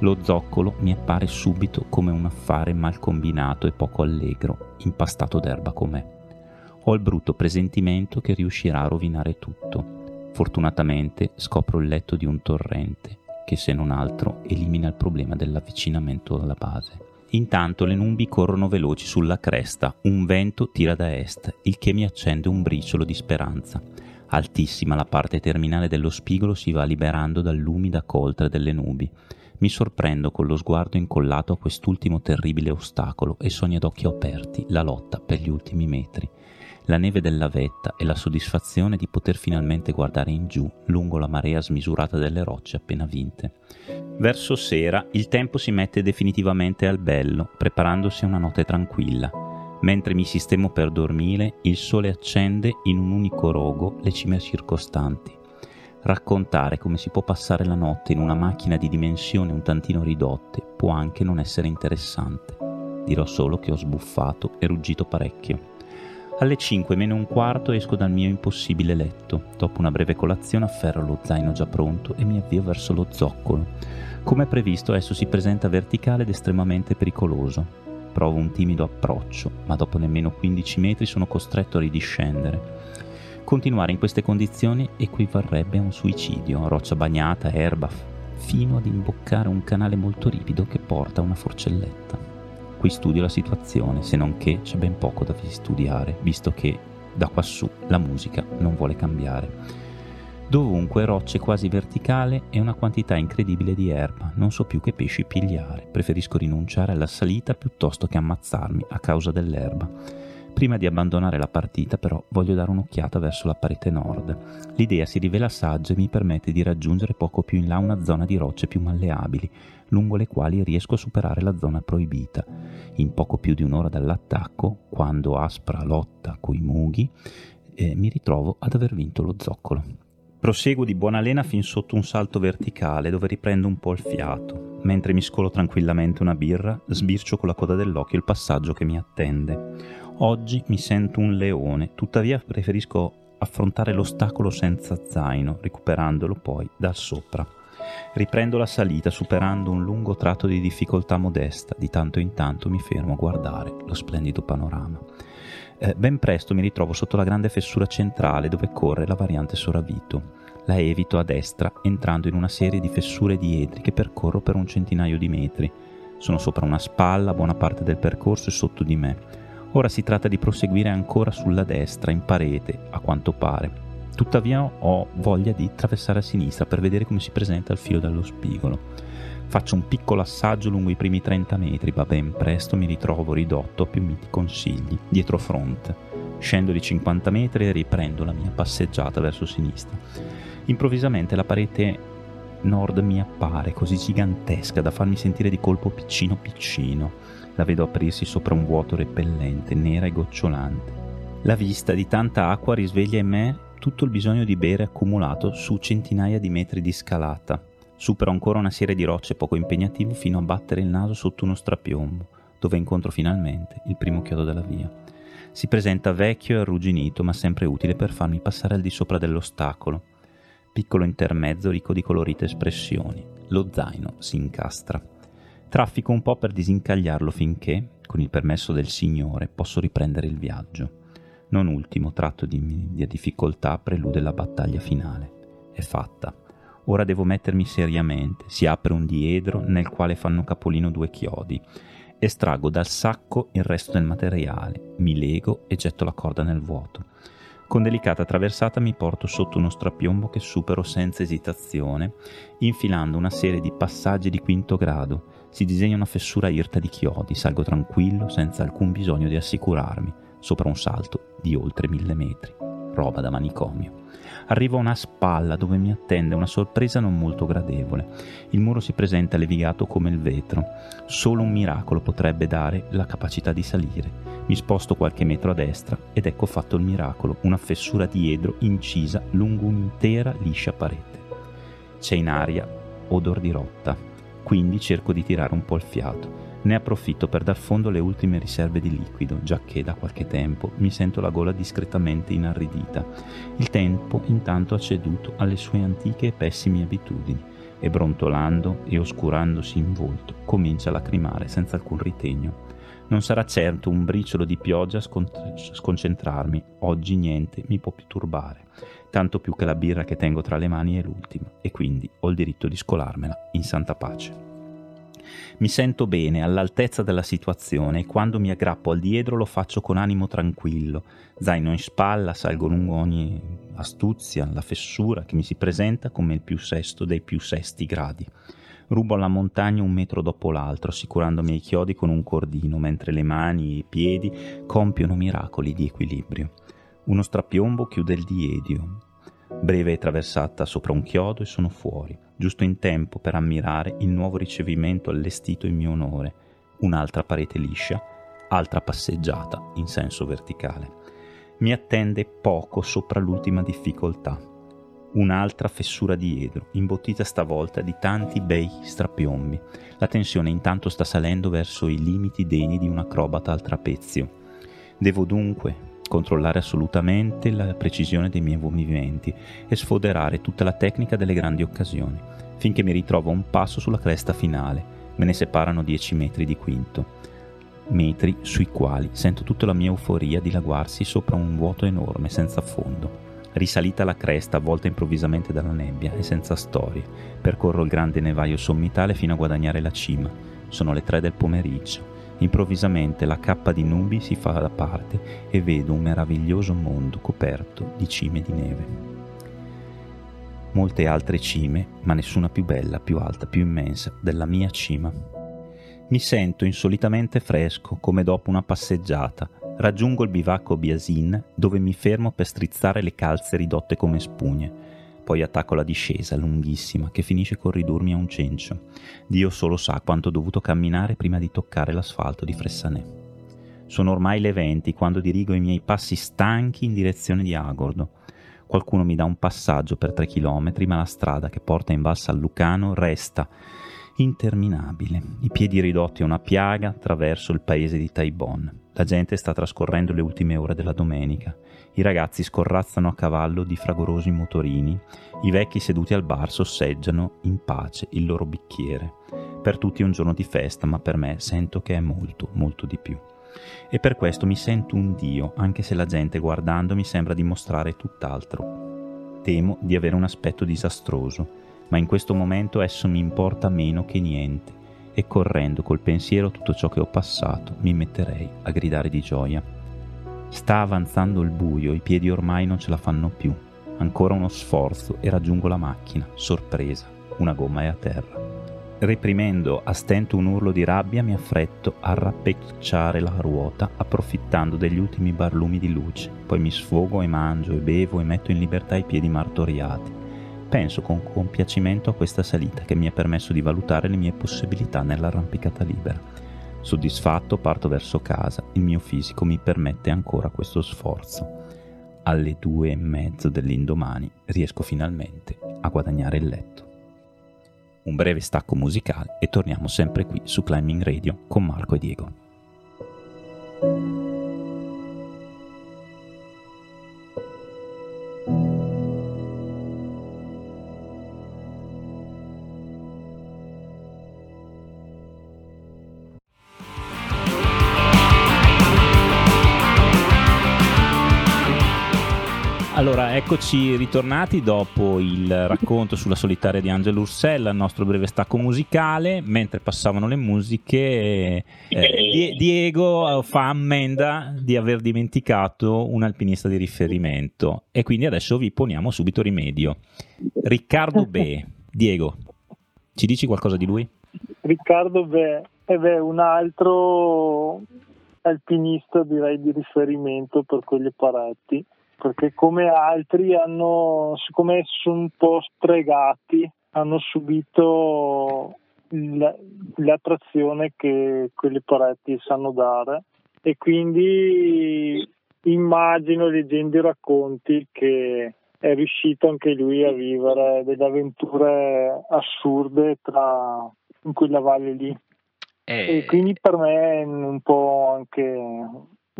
Lo zoccolo mi appare subito come un affare mal combinato e poco allegro, impastato d'erba com'è. Ho il brutto presentimento che riuscirà a rovinare tutto. Fortunatamente scopro il letto di un torrente, che se non altro elimina il problema dell'avvicinamento alla base. Intanto le nubi corrono veloci sulla cresta, un vento tira da est, il che mi accende un briciolo di speranza. Altissima la parte terminale dello spigolo si va liberando dall'umida coltre delle nubi. Mi sorprendo con lo sguardo incollato a quest'ultimo terribile ostacolo e sogno ad occhi aperti la lotta per gli ultimi metri. La neve della vetta e la soddisfazione di poter finalmente guardare in giù lungo la marea smisurata delle rocce appena vinte. Verso sera il tempo si mette definitivamente al bello, preparandosi a una notte tranquilla. Mentre mi sistemo per dormire, il sole accende in un unico rogo le cime circostanti. Raccontare come si può passare la notte in una macchina di dimensioni un tantino ridotte può anche non essere interessante. Dirò solo che ho sbuffato e ruggito parecchio. Alle 5 meno un quarto esco dal mio impossibile letto. Dopo una breve colazione afferro lo zaino già pronto e mi avvio verso lo zoccolo. Come previsto esso si presenta verticale ed estremamente pericoloso. Provo un timido approccio, ma dopo nemmeno 15 metri sono costretto a ridiscendere. Continuare in queste condizioni equivarrebbe a un suicidio, roccia bagnata, erba, fino ad imboccare un canale molto ripido che porta a una forcelletta. Qui studio la situazione, se non che c'è ben poco da studiare, visto che da quassù la musica non vuole cambiare. Dovunque rocce quasi verticale e una quantità incredibile di erba, non so più che pesci pigliare, preferisco rinunciare alla salita piuttosto che ammazzarmi a causa dell'erba. Prima di abbandonare la partita però voglio dare un'occhiata verso la parete nord. L'idea si rivela saggia e mi permette di raggiungere poco più in là una zona di rocce più malleabili, lungo le quali riesco a superare la zona proibita. In poco più di un'ora dall'attacco, quando aspra lotta coi mughi, eh, mi ritrovo ad aver vinto lo zoccolo. Proseguo di buona lena fin sotto un salto verticale dove riprendo un po' il fiato. Mentre mi scolo tranquillamente una birra, sbircio con la coda dell'occhio il passaggio che mi attende. Oggi mi sento un leone, tuttavia preferisco affrontare l'ostacolo senza zaino, recuperandolo poi dal sopra. Riprendo la salita superando un lungo tratto di difficoltà modesta, di tanto in tanto mi fermo a guardare lo splendido panorama. Eh, ben presto mi ritrovo sotto la grande fessura centrale dove corre la variante Soravito. La evito a destra entrando in una serie di fessure dietri che percorro per un centinaio di metri. Sono sopra una spalla, buona parte del percorso è sotto di me. Ora si tratta di proseguire ancora sulla destra, in parete, a quanto pare. Tuttavia ho voglia di attraversare a sinistra per vedere come si presenta il filo dello spigolo. Faccio un piccolo assaggio lungo i primi 30 metri, ma ben presto mi ritrovo ridotto a più miti consigli, dietro fronte. Scendo di 50 metri e riprendo la mia passeggiata verso sinistra. Improvvisamente la parete nord mi appare così gigantesca da farmi sentire di colpo piccino piccino la vedo aprirsi sopra un vuoto repellente, nera e gocciolante. La vista di tanta acqua risveglia in me tutto il bisogno di bere accumulato su centinaia di metri di scalata. Supero ancora una serie di rocce poco impegnative fino a battere il naso sotto uno strapiombo, dove incontro finalmente il primo chiodo della via. Si presenta vecchio e arrugginito, ma sempre utile per farmi passare al di sopra dell'ostacolo. Piccolo intermezzo ricco di colorite espressioni. Lo zaino si incastra. Traffico un po' per disincagliarlo finché, con il permesso del Signore, posso riprendere il viaggio. Non ultimo tratto di, di difficoltà prelude la battaglia finale. È fatta. Ora devo mettermi seriamente. Si apre un diedro nel quale fanno capolino due chiodi. Estraggo dal sacco il resto del materiale, mi lego e getto la corda nel vuoto. Con delicata traversata mi porto sotto uno strapiombo che supero senza esitazione, infilando una serie di passaggi di quinto grado, si disegna una fessura irta di chiodi, salgo tranquillo, senza alcun bisogno di assicurarmi, sopra un salto di oltre mille metri. Roba da manicomio. Arrivo a una spalla dove mi attende una sorpresa non molto gradevole. Il muro si presenta levigato come il vetro. Solo un miracolo potrebbe dare la capacità di salire. Mi sposto qualche metro a destra ed ecco fatto il miracolo, una fessura di edro incisa lungo un'intera liscia parete. C'è in aria odor di rotta quindi cerco di tirare un po' il fiato. Ne approfitto per dar fondo alle ultime riserve di liquido, già che da qualche tempo mi sento la gola discretamente inarridita. Il tempo intanto ha ceduto alle sue antiche e pessime abitudini e brontolando e oscurandosi in volto comincia a lacrimare senza alcun ritegno. Non sarà certo un briciolo di pioggia a sconcentrarmi, oggi niente mi può più turbare tanto più che la birra che tengo tra le mani è l'ultima e quindi ho il diritto di scolarmela in santa pace. Mi sento bene, all'altezza della situazione e quando mi aggrappo al diedro lo faccio con animo tranquillo, zaino in spalla, salgo lungo ogni astuzia, la fessura che mi si presenta come il più sesto dei più sesti gradi. Rubo alla montagna un metro dopo l'altro, assicurandomi ai chiodi con un cordino, mentre le mani e i piedi compiono miracoli di equilibrio. Uno strapiombo chiude il diedio. Breve traversata sopra un chiodo e sono fuori, giusto in tempo per ammirare il nuovo ricevimento allestito in mio onore. Un'altra parete liscia, altra passeggiata in senso verticale. Mi attende poco sopra l'ultima difficoltà un'altra fessura dietro, imbottita stavolta di tanti bei strapiombi. La tensione intanto sta salendo verso i limiti degni di un acrobata al trapezio. Devo dunque controllare assolutamente la precisione dei miei movimenti e sfoderare tutta la tecnica delle grandi occasioni, finché mi ritrovo a un passo sulla cresta finale. Me ne separano 10 metri di quinto. Metri sui quali sento tutta la mia euforia dilaguarsi sopra un vuoto enorme senza fondo Risalita la cresta, avvolta improvvisamente dalla nebbia e senza storie, percorro il grande nevaio sommitale fino a guadagnare la cima. Sono le tre del pomeriggio. Improvvisamente la cappa di nubi si fa da parte e vedo un meraviglioso mondo coperto di cime di neve. Molte altre cime, ma nessuna più bella, più alta, più immensa della mia cima. Mi sento insolitamente fresco, come dopo una passeggiata, Raggiungo il bivacco Biasin dove mi fermo per strizzare le calze ridotte come spugne. Poi attacco la discesa lunghissima che finisce col ridurmi a un cencio. Dio solo sa quanto ho dovuto camminare prima di toccare l'asfalto di Fressanet. Sono ormai le venti quando dirigo i miei passi stanchi in direzione di Agordo. Qualcuno mi dà un passaggio per tre chilometri, ma la strada che porta in bassa al Lucano resta interminabile, i piedi ridotti a una piaga attraverso il paese di Taibon. La gente sta trascorrendo le ultime ore della domenica. I ragazzi scorrazzano a cavallo di fragorosi motorini. I vecchi seduti al bar sosseggiano in pace il loro bicchiere. Per tutti è un giorno di festa, ma per me sento che è molto, molto di più. E per questo mi sento un dio, anche se la gente guardandomi sembra dimostrare tutt'altro. Temo di avere un aspetto disastroso, ma in questo momento esso mi importa meno che niente e correndo col pensiero tutto ciò che ho passato mi metterei a gridare di gioia. Sta avanzando il buio, i piedi ormai non ce la fanno più. Ancora uno sforzo e raggiungo la macchina, sorpresa, una gomma è a terra. Reprimendo a stento un urlo di rabbia, mi affretto a rappecciare la ruota, approfittando degli ultimi barlumi di luce. Poi mi sfogo e mangio e bevo e metto in libertà i piedi martoriati. Penso con compiacimento a questa salita che mi ha permesso di valutare le mie possibilità nell'arrampicata libera. Soddisfatto parto verso casa, il mio fisico mi permette ancora questo sforzo. Alle due e mezzo dell'indomani riesco finalmente a guadagnare il letto. Un breve stacco musicale e torniamo sempre qui su Climbing Radio con Marco e Diego. Eccoci ritornati dopo il racconto sulla solitaria di Angelo Ursella, il nostro breve stacco musicale. Mentre passavano le musiche, eh, Diego fa ammenda di aver dimenticato un alpinista di riferimento e quindi adesso vi poniamo subito rimedio. Riccardo Be. Diego, ci dici qualcosa di lui? Riccardo Be è un altro alpinista direi di riferimento per quelle pareti perché come altri hanno, siccome sono un po' stregati, hanno subito l'attrazione che quelle pareti sanno dare e quindi immagino leggendo i racconti che è riuscito anche lui a vivere delle avventure assurde tra, in quella valle lì. E... e quindi per me è un po' anche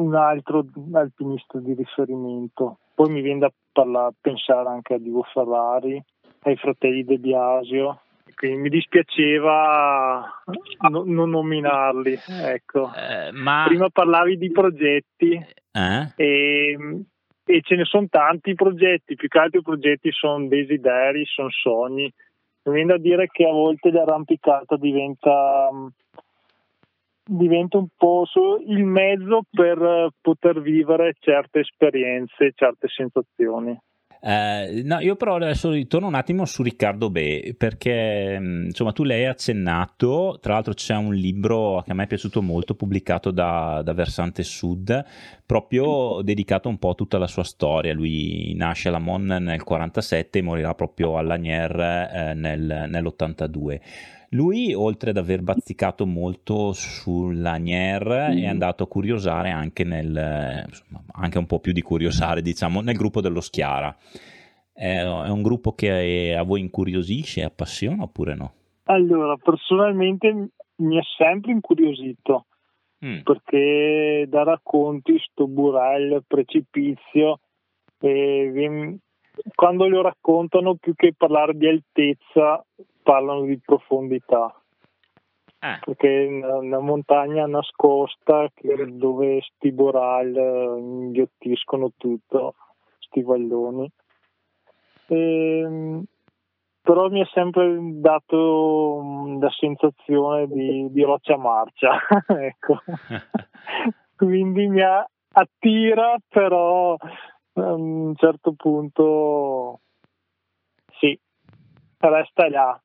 un altro alpinista di riferimento. Poi mi viene da parlare, pensare anche a Divo Ferrari, ai fratelli De Biasio, quindi mi dispiaceva no, non nominarli. Ecco. Eh, ma... Prima parlavi di progetti eh? e, e, ce ne sono tanti progetti, più che altro i progetti sono desideri, sono sogni. Mi viene da dire che a volte l'arrampicata diventa diventa un po' il mezzo per poter vivere certe esperienze, certe sensazioni. Eh, no, io però adesso ritorno un attimo su Riccardo B, perché mm, insomma tu lei hai accennato, tra l'altro c'è un libro che a me è piaciuto molto, pubblicato da, da Versante Sud, proprio dedicato un po' a tutta la sua storia. Lui nasce a Lamon nel 47 e morirà proprio a Lanier eh, nel, nell'82. Lui, oltre ad aver bazzicato molto sulla Nier, mm. è andato a curiosare anche nel, insomma, anche un po' più di curiosare, diciamo, nel gruppo dello Schiara. È, è un gruppo che a voi incuriosisce, appassiona oppure no? Allora, personalmente mi è sempre incuriosito mm. perché da racconti sto burel, precipizio, e quando lo raccontano più che parlare di altezza parlano di profondità. Ah. Perché è una montagna nascosta dove sti boral inghiottiscono tutto, sti valloni. E, ehm, però mi ha sempre dato la sensazione di, di roccia marcia, ecco. Quindi mi attira, però a un certo punto sì, resta là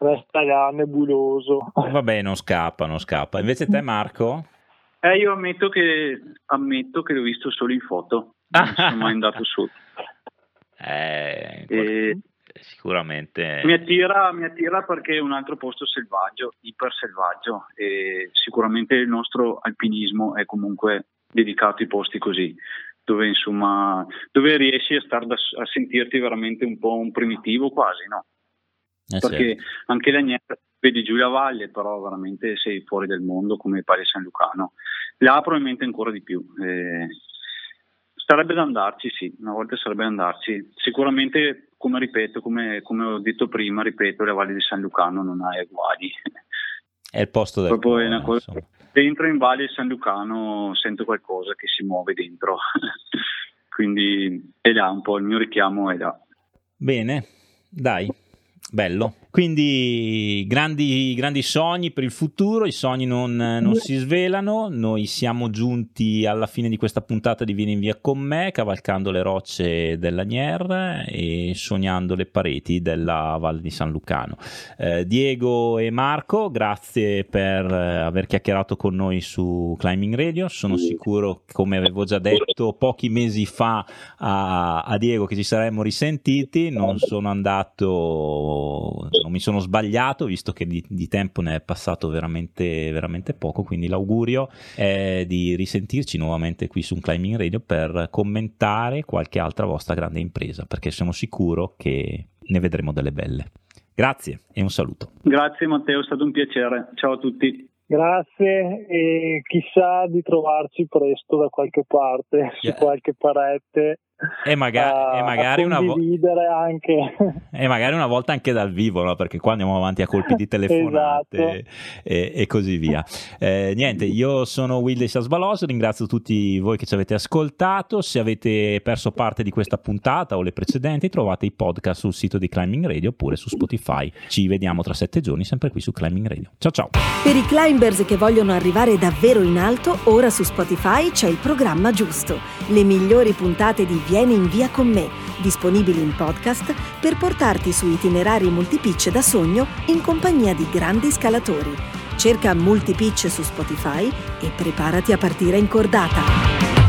resta là nebuloso. Vabbè, non scappa, non scappa. Invece te, Marco? Eh, io ammetto che, ammetto che l'ho visto solo in foto, non sono mai andato su. Eh, e sicuramente. Mi attira, mi attira, perché è un altro posto selvaggio, iper selvaggio, e sicuramente il nostro alpinismo è comunque dedicato ai posti così. Dove, insomma, dove riesci a, da, a sentirti veramente un po' un primitivo quasi, no? Eh perché certo. anche la Niera, vedi Giulia Valle, però veramente sei fuori del mondo come pare San Lucano. Là probabilmente ancora di più. Eh, sarebbe da andarci, sì, una volta sarebbe da andarci. Sicuramente, come ripeto, come, come ho detto prima, ripeto, la Valle di San Lucano non ha uguali. È il posto del Proprio cuore, cosa, Dentro in Valle San Lucano sento qualcosa che si muove dentro. Quindi è là un po' il mio richiamo è là. Bene, dai, Bello. Quindi grandi, grandi, sogni per il futuro, i sogni non, non, si svelano, noi siamo giunti alla fine di questa puntata di Vieni in via con me, cavalcando le rocce della Nier e sognando le pareti della Valle di San Lucano. Eh, Diego e Marco, grazie per eh, aver chiacchierato con noi su Climbing Radio, sono sicuro, come avevo già detto pochi mesi fa a, a Diego, che ci saremmo risentiti, non sono andato non mi sono sbagliato, visto che di, di tempo ne è passato veramente, veramente, poco, quindi l'augurio è di risentirci nuovamente qui su un Climbing Radio per commentare qualche altra vostra grande impresa, perché sono sicuro che ne vedremo delle belle. Grazie e un saluto. Grazie Matteo, è stato un piacere. Ciao a tutti. Grazie e chissà di trovarci presto da qualche parte, yeah. su qualche parete e, maga- e, magari una vo- anche. e magari una volta anche dal vivo, no? perché qua andiamo avanti a colpi di telefonate esatto. e, e, così via. Eh, niente, io sono Will de Sasbalos, ringrazio tutti voi che ci avete ascoltato. Se avete perso parte di questa puntata o le precedenti, trovate i podcast sul sito di Climbing Radio oppure su Spotify. Ci vediamo tra sette giorni, sempre qui su Climbing Radio. Ciao ciao! Per i climbers che vogliono arrivare davvero in alto, ora su Spotify c'è il programma giusto. Le migliori puntate di Vieni in via con me, disponibili in podcast per portarti su itinerari multipitch da sogno in compagnia di grandi scalatori. Cerca Multipitch su Spotify e preparati a partire in cordata.